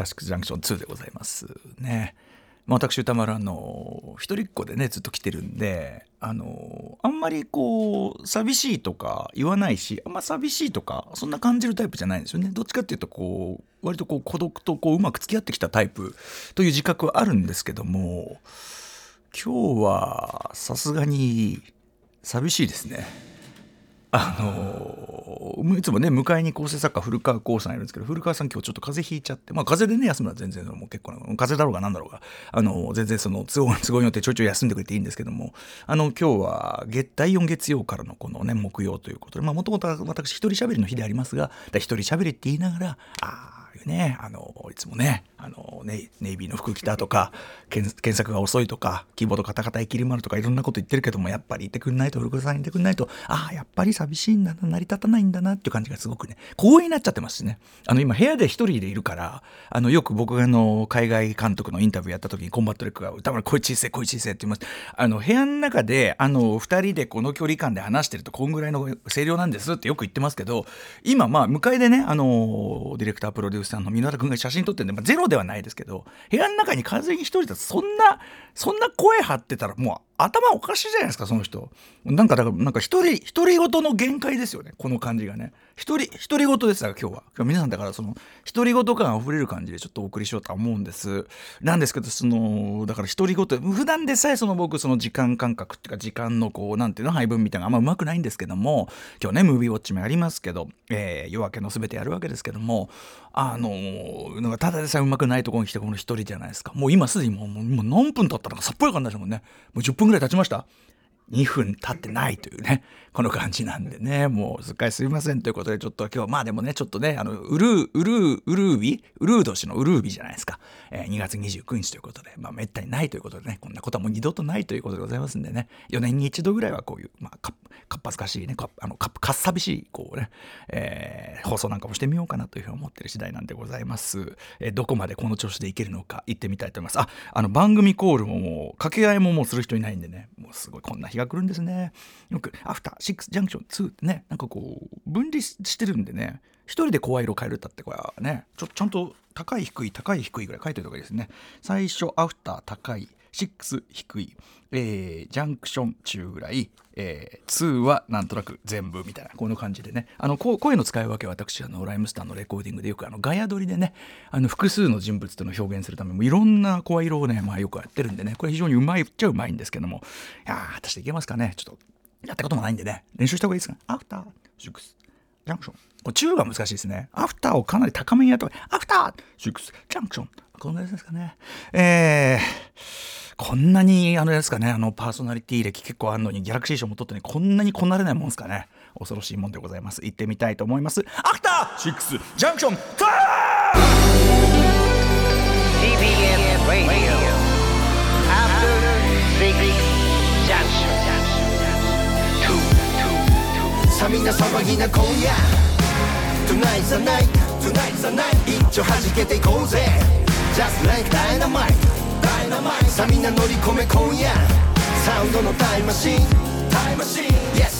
ターシックジャンクション2でございますね。まあ、私歌丸あの一人っ子でねずっと来てるんであのあんまりこう寂しいとか言わないしあんま寂しいとかそんな感じるタイプじゃないんですよねどっちかっていうとこう割とこう孤独とこううまく付き合ってきたタイプという自覚はあるんですけども今日はさすがに寂しいですね。あのいつもね迎えに構成作家古川光さんいるんですけど古川さん今日ちょっと風邪ひいちゃってまあ風邪でね休むのは全然もう結構な風邪だろうが何だろうがあの全然その都合都合によってちょいちょい休んでくれていいんですけどもあの今日は月第4月曜からのこのね木曜ということでまあもともと私一人喋りの日でありますが一人喋りって言いながらああいうね、あの、いつもね、あのネ、ネイビーの服着たとか、検索が遅いとか、キーボードカタカタいきりまるとかいろんなこと言ってるけども、やっぱり言ってくんないと、古川さん言ってくんないと、ああ、やっぱり寂しいんだな、成り立たないんだなっていう感じがすごくね、光栄になっちゃってますしね。あの、今部屋で一人でいるから、あの、よく僕があの、海外監督のインタビューやった時にコンバットレックが、宇多丸声小さい、声小さいって言います。あの、部屋の中で、あの、二人でこの距離感で話してると、こんぐらいの声量なんですってよく言ってますけど、今、まあ、向かいでね、あの、ディレクタープロデューサーの簑和田君が写真撮ってるんで、まあ、ゼロではないですけど部屋の中に完全に一人だとそんなそんな声張ってたらもう頭おかしいじゃないですかその人。なんかだからなんか一人独り言の限界ですよねこの感じがね。一人独り言ですから今日は。今日皆さんだからその独り言感あふれる感じでちょっとお送りしようとは思うんです。なんですけどそのだから独り言普段でさえその僕その時間感覚っていうか時間のこうなんていうの配分みたいなのあんまうまくないんですけども今日ねムービーウォッチもやりますけど、えー、夜明けのすべてやるわけですけどもあのなんかただでさえうまくないところに来てこの一人じゃないですか。もう今すでにもうもう何分経ったのかさっぱりわかんないですもんね。もう10分ぐらい経ちました？2分経ってないというね、この感じなんでね、もうすっかりすいませんということで、ちょっと今日、まあでもね、ちょっとね、あの、ウルー、ウルー、ウルービウルー年のウルービじゃないですか。えー、2月29日ということで、まあめったにないということでね、こんなことはもう二度とないということでございますんでね、4年に一度ぐらいはこういう、まあ、かかっぱずかしいね、かあのかかっさびしい、こうね、えー、放送なんかもしてみようかなというふうに思ってる次第なんでございます。えー、どこまでこの調子でいけるのか、行ってみたいと思います。あ、あの、番組コールももう、掛け合いももうする人いないんでね、もうすごいこんな日が来るんですね。よく、アフター、シックス、ジャンクション、2ってね、なんかこう、分離してるんでね、一人で声色変えるったってこれはね、ちょちゃんと高い低い高い低いぐらい書いておいた方がいいですね。最初、アフター高い、6低い、えー、ジャンクション中ぐらい、えー、2はなんとなく全部みたいなこの感じでねあの声の使い分けは私あのライムスターのレコーディングでよくあのガヤ撮りでねあの複数の人物というのを表現するためもいろんな声色をね、まあ、よくやってるんでねこれ非常にうまいっちゃうまいんですけどもいやー果たしていけますかねちょっとやったこともないんでね練習した方がいいですかアフターシックスジャンクションこれ中が難しいですね。アフターをかなり高めにやった方がいい。アフターシックスジャンクション。こんなやつですかね。えーこんなにあのですかね。あのパーソナリティ歴結構あるのにギャラクシー賞も取ってねこんなにこなれないもんですかね。恐ろしいもんでございます。行ってみたいと思います。アフターシックスジャンクション。ター。TBN Radio After Six Junction さみな騒ぎな今夜 Tonight's the night Tonight's the night 一丁弾けていこうぜ Just like dynamite Dynamite さあみんな乗り込め今夜サウンドのタイムマシンタイムマシン Yes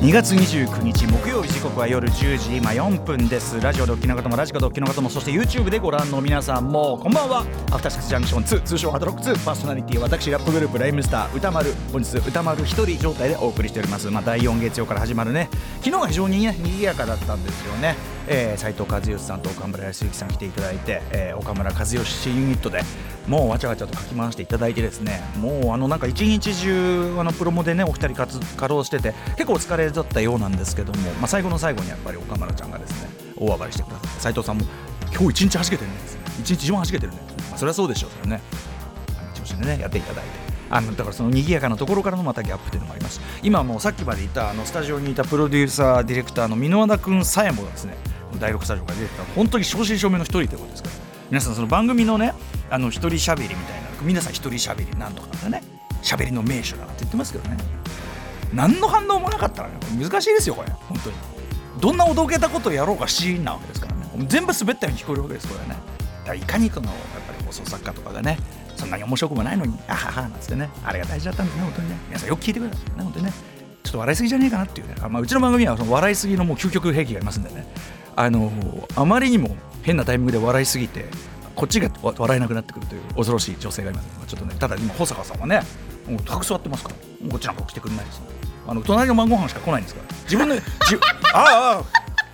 2月29日木曜日時刻は夜10時今4分です。ラジオでお聞きの方もラジコでお聞きの方もそして YouTube でご覧の皆さんもこんばんは。アフターシックスジャンクション2通称ハドロック2パーソナリティ私ラップグループライムスター歌丸。本日歌丸一人状態でお送りしております。まあ第4月曜から始まるね。昨日は非常にね賑やかだったんですよね。えー、藤和義さんと岡村康之さん来ていただいて、えー、岡村和義ユニットでもうわちゃわちゃと書き回していただいてですねもうあのなんか一日中あのプロモでねお二人活稼働してて結構お疲れだったようなんですけども、まあ、最後の最後にやっぱり岡村ちゃんがですね大暴れしてくださって斉藤さんも今日一日はじけてるんです一日一番はじけてるね、まあ、それはそうでしょう。けどね調子でねやっていただいて。あのだからその賑やかなところからのまたギャップというのもあります今もうさっきまでいたあのスタジオにいたプロデューサーディレクターの箕輪田君さえもですね第6スタジオから出てた。本当に正真正銘の一人ということですから。皆さんその番組のねあの一人しゃべりみたいな皆さん一人しゃべりなんとかなんだね。喋りの名手だなって言ってますけどね。何の反応もなかったらね難しいですよこれ。本当に。どんなおどけたことをやろうがシーンなわけですからね。全部滑ったように聞こえるわけですこれね。だからいかにこのやっぱり放送作家とかがね。そんなに面白くもないのにあははなんつってね。あれが大事だったんですね本当にね。皆さんよく聞いてくださいね本当にね。ちょっと笑いすぎじゃねえかなっていうね。あ、まあ、うちの番組はその笑いすぎのもう究極兵器がありますんでね。あのあまりにも変なタイミングで笑いすぎてこっちが笑えなくなってくるという恐ろしい女性がいます、ちょっとねただ今保坂さんはねもう高く座ってますからこっちなんか来てくれないです。あの隣の晩ご飯しか来ないんですから。自分のじああ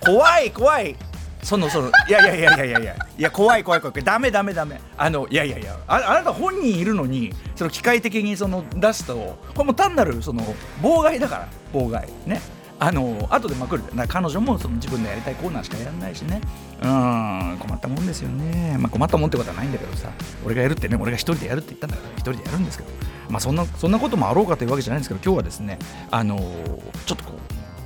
怖い怖い。そのそのいやいやいやいやいやいや。いや怖い怖い怖い。ダメダメダメ。あのいやいやいや。ああなた本人いるのにその機械的にその出すとこれも単なるその妨害だから妨害。ね。あの後でまくる。彼女もその自分のやりたいコーナーしかやらないしね。うん困ったもんですよね、まあ、困ったもんってことはないんだけどさ。俺がやるってね俺が一人でやるって言ったんだから一人でやるんですけど。まあそんなそんなこともあろうかというわけじゃないんですけど今日はですねあのちょっとこ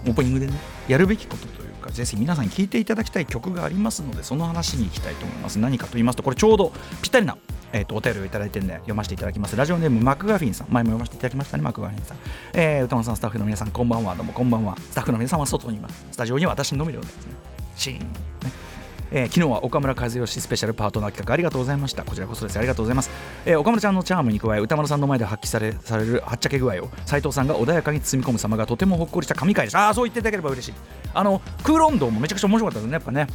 うオープニングでねやるべきことというかぜひ皆さんに聴いていただきたい曲がありますのでその話に行きたいと思います。何かと言いますとこれちょうどぴったりなえーと、お便りをいただいてるんで読ませていただきます。ラジオネームマクガフィンさん。前も読ませていただきましたねマクガフィンさん、えー、歌丸さんスタッフの皆さんこんばんは。どうもこんばんは。スタッフの皆さんは外にいます。スタジオには私のみでございますね。シーン。えー、昨日は岡村和義スペシャルパートナー企画ありがとうございました。こちらこそです。ありがとうございます、えー、岡村ちゃんのチャームに加え歌丸さんの前で発揮されされるはっちゃけ具合を斉藤さんが穏やかに包み込む様がとてもほっこりした神回でした。ああそう言っていただければ嬉しい。あのクロンドもめちゃくちゃ面白かったですねやっぱね。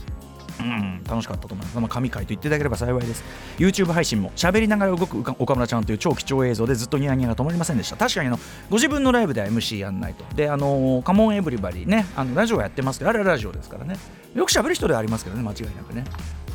うん、楽しかったと思います。まあ、神回と言っていただければ幸いです。YouTube 配信も喋りながら動く岡村ちゃんという超貴重映像でずっとニヤニヤが止まりませんでした。確かにあのご自分のライブでは MC やんないと。で、あのー、カモンエブリバリーね、あのラジオやってますけど、あれはラジオですからね。よく喋る人ではありますけどね、間違いなくね。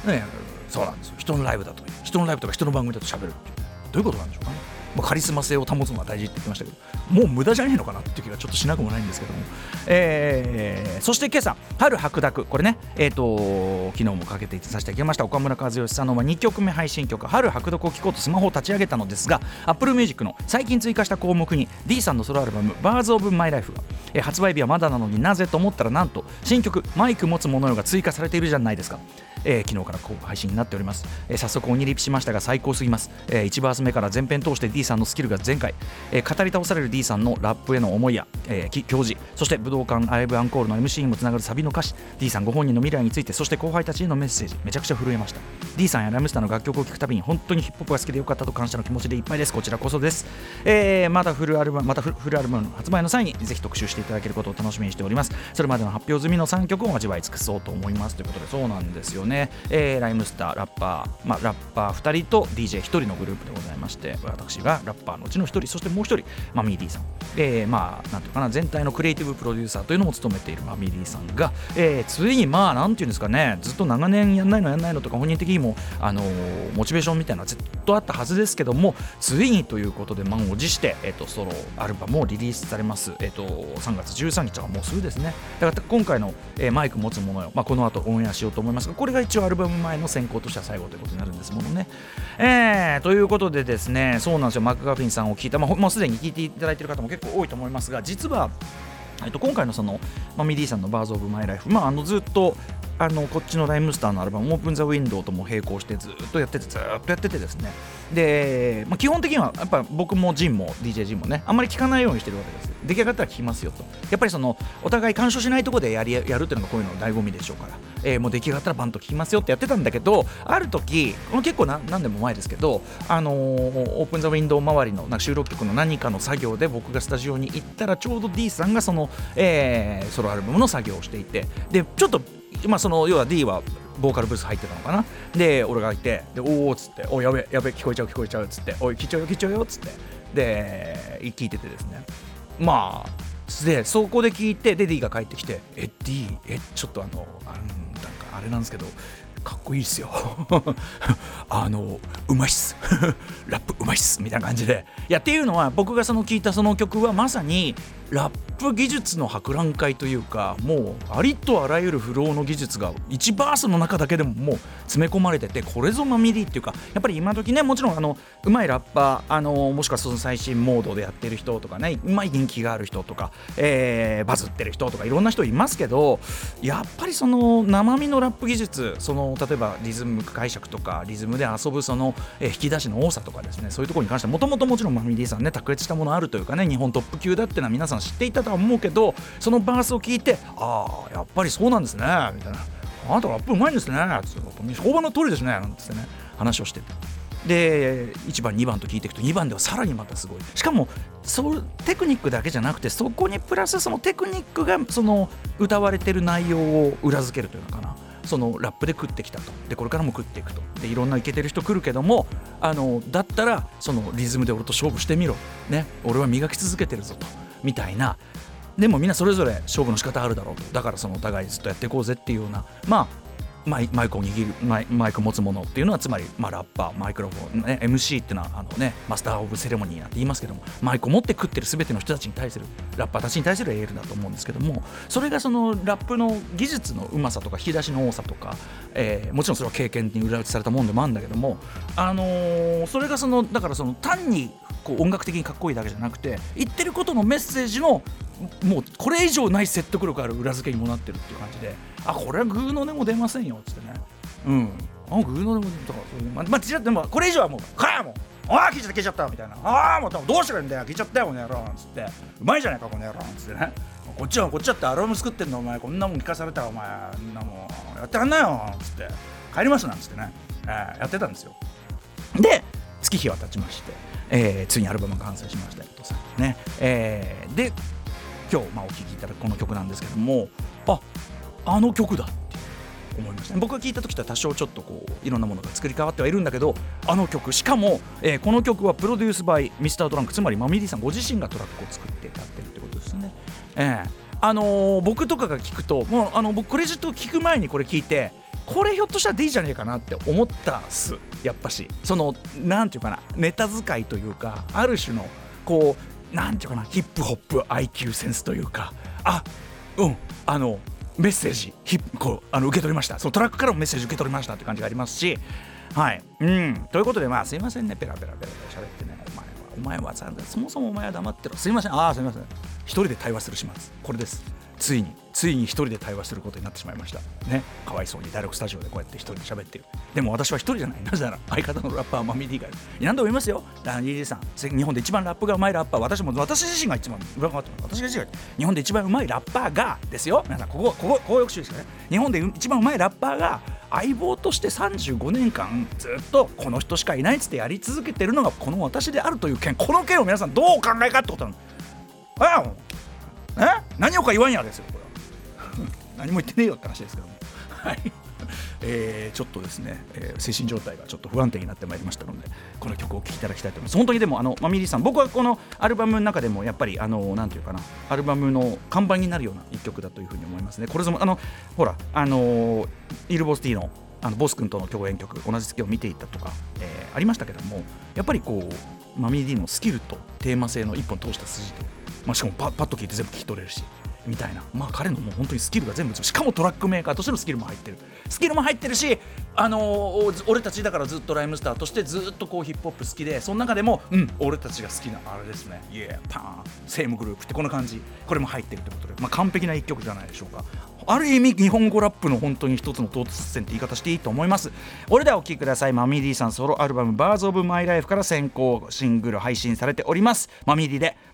ねそうなんですよ。人のライブだと、人のライブとか人の番組だと喋るっていう。どういうことなんでしょうかね。まあ、カリスマ性を保つのが大事って言ってましたけどもう無駄じゃねえのかなっていう気がちょっとしなくもないんですけども、えー、そして今朝春白濁。これねえっ、ー、と昨日もかけてさせていただきました岡村和義さんの2曲目配信曲春白濁を聴こうとスマホを立ち上げたのですが Apple Music の最近追加した項目に D さんのソロアルバム「バーズ・オブ・マイ・ライフが」えー、発売日はまだなのになぜと思ったらなんと新曲「マイク持つものよ」が追加されているじゃないですか。えー、昨日から配信になっております、えー、早速鬼リピしましたが最高すぎます、えー、1バース目から前編通して D さんのスキルが全開、えー、語り倒される D さんのラップへの思いや、えー、教示そして武道館ライブアンコールの MC にもつながるサビの歌詞。D さんご本人の未来についてそして後輩たちへのメッセージ。めちゃくちゃ震えました。D さんやラムスターの楽曲を聴くたびに本当にヒップホップが好きでよかったと感謝の気持ちでいっぱいです。こちらこそです、えー、またフルアルバムまたフルアルバムの発売の際にぜひ特集していただけることを楽しみにしております。それまでの発表済みの3曲を味わい尽くそうと思います。ということでそうなんですよね、えー、ライムスターラッパー、まあ、ラッパー2人と DJ1 人のグループでございまして私がラッパーのうちの1人そしてもう1人マミーディさん、えー、まあなんていうかな全体のクリエイティブプロデューサーというのも務めているマミーディーさんが、えー、ついにまあなんていうんですかねずっと長年やんないのやんないのとか本人的にもあのー、モチベーションみたいなのはずっとあったはずですけどもついにということで満を持して、えーと、ソロアルバムをリリースされます、えーと、3月13日はもうすぐですね。だから今回の、えー、マイク持つ者よ、まあ、この後オンエアしようと思いますがこれが一応アルバム前の先行としては最後ということになるんですものね。えー、ということでですねそうなんですよマクガフィンさんを聞いた、まあ、もうすでに聞いていただいている方も結構多いと思いますが実はえっと、今回のその、まあ、 Mummy-D さんの「Bars of My Life」まあ、あのずっとあのこっちのライムスターのアルバム「オープン・ザ・ウィンドウ」とも並行してずっとやっててずっとやっててですね。で、まあ、基本的にはやっぱ僕もジンも DJ ジンもねあんまり聞かないようにしてるわけです。出来上がったら聞きますよとやっぱりそのお互い干渉しないところでやりやるっていうのがこういうの醍醐味でしょうから、えー、もう出来上がったらバンと聞きますよってやってたんだけどある時結構何年も前ですけどあのー、オープン・ザ・ウィンドウ周りのなんか収録曲の何かの作業で僕がスタジオに行ったらちょうど D さんがその、えー、ソロアルバムの作業をしていてでちょっとまあ、その要は D はボーカルブース入ってたのかな。で俺がいてでおおっつっておやべやべ聞こえちゃう聞こえちゃうっつっておい聞いちゃうよ聞いちゃうよっつって。で聞いててですね。まあでそこで聞いてで D が帰ってきてえ D えちょっとあのあなんかあれなんですけどかっこいいっすよ。あのうまいっす。ラップうまいっすみたいな感じで。いやっていうのは僕がその聞いたその曲はまさにラップ技術の博覧会というかもうありとあらゆるフローの技術が1バースの中だけでももう詰め込まれててこれぞマミリっていうかやっぱり今時ねもちろんあのうまいラッパーあのもしくはその最新モードでやってる人とかねうまい人気がある人とか、えー、バズってる人とかいろんな人いますけどやっぱりその生身のラップ技術その例えばリズム解釈とかリズムで遊ぶその、え、引き出しの多さとかですねそういうところに関してもともともちろんマミディさんね卓越したものあるというかね日本トップ級だってのは皆さん知っていたとは思うけどそのバースを聞いてああやっぱりそうなんですねみたいな。あなたラップうまいんですね評判の通りですねなんてね話をしてて。で1番2番と聞いていくと2番ではさらにまたすごい。しかもそうテクニックだけじゃなくてそこにプラスそのテクニックがその歌われてる内容を裏付けるというのかな。そのラップで食ってきたと。でこれからも食っていくと。でいろんなイケてる人来るけどもあのだったらそのリズムで俺と勝負してみろ、ね、俺は磨き続けてるぞと。みたいな。でもみんなそれぞれ勝負の仕方あるだろうと。だからそのお互いずっとやっていこうぜっていうような。まあマイマイクを握るマイマイク持つものっていうのはつまり、まあ、ラッパーマイクロフォン、ね、MC っていうのはあの、ね、マスター・オブ・セレモニーなんて言いますけどもマイクを持って食ってる全ての人たちに対するラッパーたちに対するエールだと思うんですけどもそれがそのラップの技術のうまさとか引き出しの多さとか、えー、もちろんそれは経験に裏打ちされたもんでもあるんだけども、あのー、それがそのだからその単にこう音楽的にかっこいいだけじゃなくて言ってることのメッセージのもうこれ以上ない説得力ある裏付けにもなってるっていう感じであこれはグーの音も出ませんよっつってね。うん。あグーの音もとかそういうままあでもこれ以上はもう「かやもうああ聞いちゃった聞いちゃった」みたいな「ああもうどうしてくれんだよ聞いちゃったよこの野郎」っつって「うまいじゃないかこの野郎」っつってね。こっちはこっちだってアルバム作ってんのお前。こんなもん聞かされたらお前んなもんやってらんないよっつって。帰りますなんつってね、えー、やってたんですよ。で月日は経ちまして、えー、ついにアルバムが完成しましたよとさねえー、で今日、まあ、お聴きいただくこの曲なんですけどもああの曲だって思いました、ね、僕が聴いた時とは多少ちょっとこういろんなものが作り変わってはいるんだけどあの曲しかも、えー、この曲はプロデュースバイミスタートランクつまりマミリーさんご自身がトラックを作って歌ってるってことですね。えーあのー、僕とかが聞くともうあの僕クレジットを聞く前にこれ聞いてこれひょっとしたらでいいじゃねえかなって思ったっす。やっぱし。その何て言うかな。ネタ使いというかある種のこう何て言うかな。ヒップホップ IQ センスというか。あうん。あのメッセージ。ヒこうあの受け取りました。そのトラックからもメッセージ受け取りましたって感じがありますし。はい。うん。ということでまあすいませんね。ペラペラペラペラ。喋ってね。お前はお前はそもそもお前は黙ってろ。すいません。ああすいません。一人で対話する始末。これです。ついについに一人で対話することになってしまいました。ね。かわいそうに第6スタジオでこうやって一人で喋ってる。でも私は一人じゃない。なぜなら相方のラッパーマミディがいる。何度も言いますよ。ダニーさん。日本で一番ラップがうまいラッパー私も私自身が一番裏側って私自身が日本で一番うまいラッパーがですよ。皆さんここここここよく注意してね。日本で一番うまいラッパーが相棒として35年間ずっとこの人しかいないっつってやり続けてるのがこの私であるという件。この件を皆さんどうお考えかってことなのああえ？何をか言わんやですよこれは。何も言ってねえよって話ですけども。はい。えー、ちょっとですね、えー、精神状態がちょっと不安定になってまいりましたのでこの曲を聴きいただきたいと思います。本当にでもあのマミリーさん僕はこのアルバムの中でもやっぱりあのなんていうかなアルバムの看板になるような一曲だというふうに思いますね。これぞもあのほらあのイルボスティのあのボス君との共演曲同じ月を見ていたとか、えー、ありましたけどもやっぱりこうマミリーのスキルとテーマ性の一本通した筋と、まあ、しかもパッと聞いて全部聞き取れるしみたいな、まあ、彼のもう本当にスキルが全部しかもトラックメーカーとしてのスキルも入ってる。スキルも入ってるし、あのー、俺たちだからずっとライムスターとしてずっとこうヒップホップ好きでその中でも、うん、俺たちが好きなあれですね。イエーパーンセームグループってこの感じ。これも入ってるってことで、まあ、完璧な一曲じゃないでしょうか。ある意味日本語ラップの本当に一つの到達線って言い方していいと思います。俺ではお聴きください。マミディさんソロアルバム「バーズ・オブ・マイ・ライフ」から先行シングル配信されております。マミディで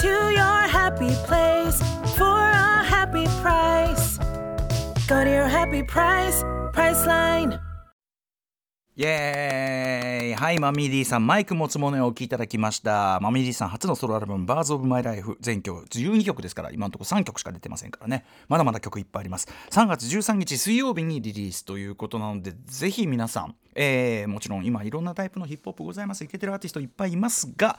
To your happy place for a happy price. Go to your happy price, Priceline. イエーイはいマミーディーさん。マイク持つものをお聴きいただきました。マミーディーさん初のソロアルバム「バーズ・オブ・マイ・ライフ」全曲12曲ですから今のところ3曲しか出てませんからね。まだまだ曲いっぱいあります。3月13日水曜日にリリースということなのでぜひ皆さん、えー、もちろん今いろんなタイプのヒップホップございます。イケてるアーティストいっぱいいますが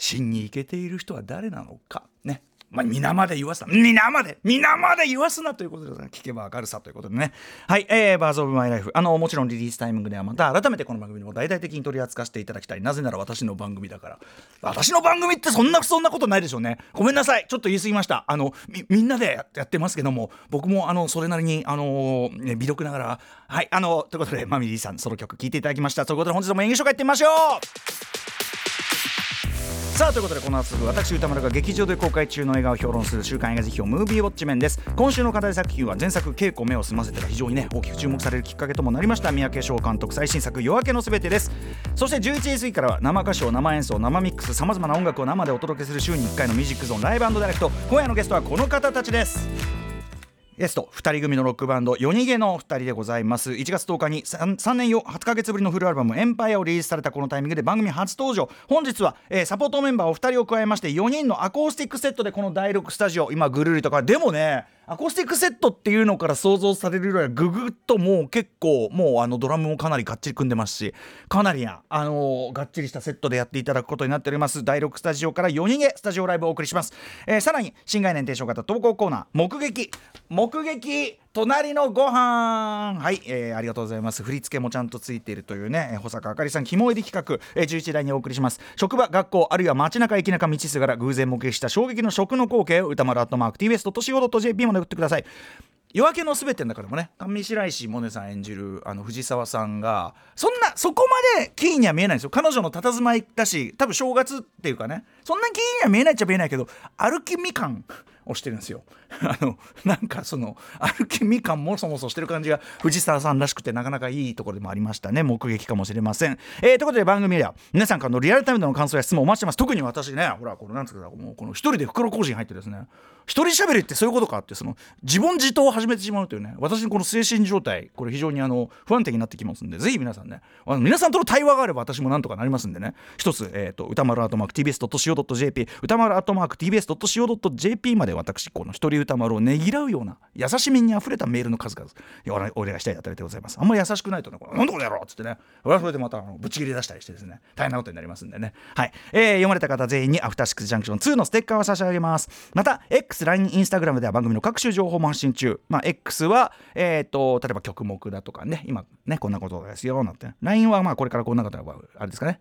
真にイケている人は誰なのか？ね。まあ、皆まで言わすな。皆まで。皆まで言わすなということで聞けばわかるさということでね。はい、えー、バーズ・オブ・マイ・ライフあのもちろんリリースタイミングではまた改めてこの番組も大々的に取り扱わせていただきたい。なぜなら私の番組だから。私の番組ってそんなそんなことないでしょうね。ごめんなさい。ちょっと言い過ぎました。あのみみんなでやってますけども僕もあのそれなりにあの、ね、微力ながら。はい。あのということでマミリーさんソロ曲聴いていただきました。ということで本日も演技紹介いってみましょう。さあということでこの後すぐ私歌丸が劇場で公開中の映画を評論する週刊映画辞表ムービーウォッチメンです。今週の課題作品は前作稽古目を済ませてが非常にね大きく注目されるきっかけともなりました。三宅翔監督最新作夜明けのすべてです。そして11時過ぎからは生歌唱生演奏生ミックスさまざまな音楽を生でお届けする週に1回のミュージックゾーンライブダイレクト。今夜のゲストはこの方たちです。ゲスト2人組のロックバンド夜逃げの2人でございます。1月10日に 3, 3年8ヶ月ぶりのフルアルバム「エンパイア」をリリースされたこのタイミングで番組初登場。本日は、えー、サポートメンバーお二人を加えまして4人のアコースティックセットでこの第6スタジオ今ぐるりとかでもねアコースティックセットっていうのから想像されるぐらいググッともう結構もうあのドラムもかなりがっちり組んでますしかなりやあのー、がっちりしたセットでやっていただくことになっております。第6スタジオから夜逃げスタジオライブをお送りします、えー、さらに新概念提唱型投稿コーナー目撃目撃隣のご飯。はい、えー、ありがとうございます。振り付けもちゃんとついているというね保坂あかりさん肝入り企画、えー、11台にお送りします。職場学校あるいは街中駅中道すがら偶然目撃した衝撃の食の光景を歌丸アットマーク TBS.CO.JP まで送ってください。夜明けのすべての中でもね上白石萌音さん演じるあの藤沢さんがそんなそこまでキーには見えないんですよ。彼女の佇まいだし多分正月っていうかねそんなキーには見えないっちゃ見えないけど歩きみかん。をしてるんですよ。あのなんかその歩きみかんもそもそしてる感じが藤沢さんらしくてなかなかいいところでもありましたね目撃かもしれません。えー、ということで番組では皆さんからのリアルタイムでの感想や質問をお待ちしてます特に私ねほらこのなんつうかもうこの一人で袋小路に入ってですね一人喋りってそういうことかってその自問自答を始めてしまうというね私のこの精神状態これ非常にあの不安定になってきますんでぜひ皆さんねあの皆さんとの対話があれば私もなんとかなりますんでね一つ、えーと、歌丸アートマーク TBS.CO.JP 歌丸アートマーク TBS.CO.JP まで私この一人歌丸をねぎらうような優しみにあふれたメールの数々お願いしたいあたりでございます。あんまり優しくないとねなんだこの野郎っつってねそれでまたあのぶち切り出したりしてですね大変なことになりますんでね。はい、えー、読まれた方全員にアフターシックスジャンクション2のステッカーを差し上げます。また X、LINE、Instagram では番組の各種情報も発信中。まあ X はえっ、ー、と例えば曲目だとかね今ねこんなことですよなんて。LINE はまあこれからこんなことはあれですかね。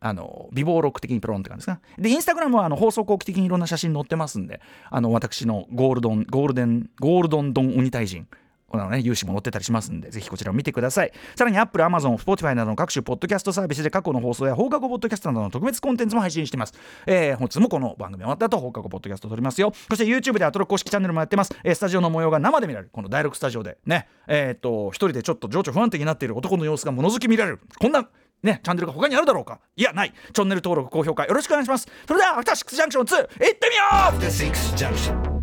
あの美貌録的にプロンって感じですか？でインスタグラムはあの放送後期的にいろんな写真載ってますんであの私のゴールドンゴールデンゴールドンドン鬼退陣このね、融資も載ってたりしますんで、ぜひこちらを見てください。さらに Apple、Amazon、Spotify などの各種ポッドキャストサービスで過去の放送や放課後ポッドキャストなどの特別コンテンツも配信しています。えー、本日もこの番組終わった後、放課後ポッドキャスト撮りますよ。そして YouTube でアトロ公式チャンネルもやってます。えー、スタジオの模様が生で見られる。この第6スタジオでね、えー、っと、一人でちょっと情緒不安定になっている男の様子が物好き見られる。こんなね、チャンネルが他にあるだろうか？いや、ない。チャンネル登録、高評価よろしくお願いします。それでは、アフターシックスジャンクション2、行ってみよう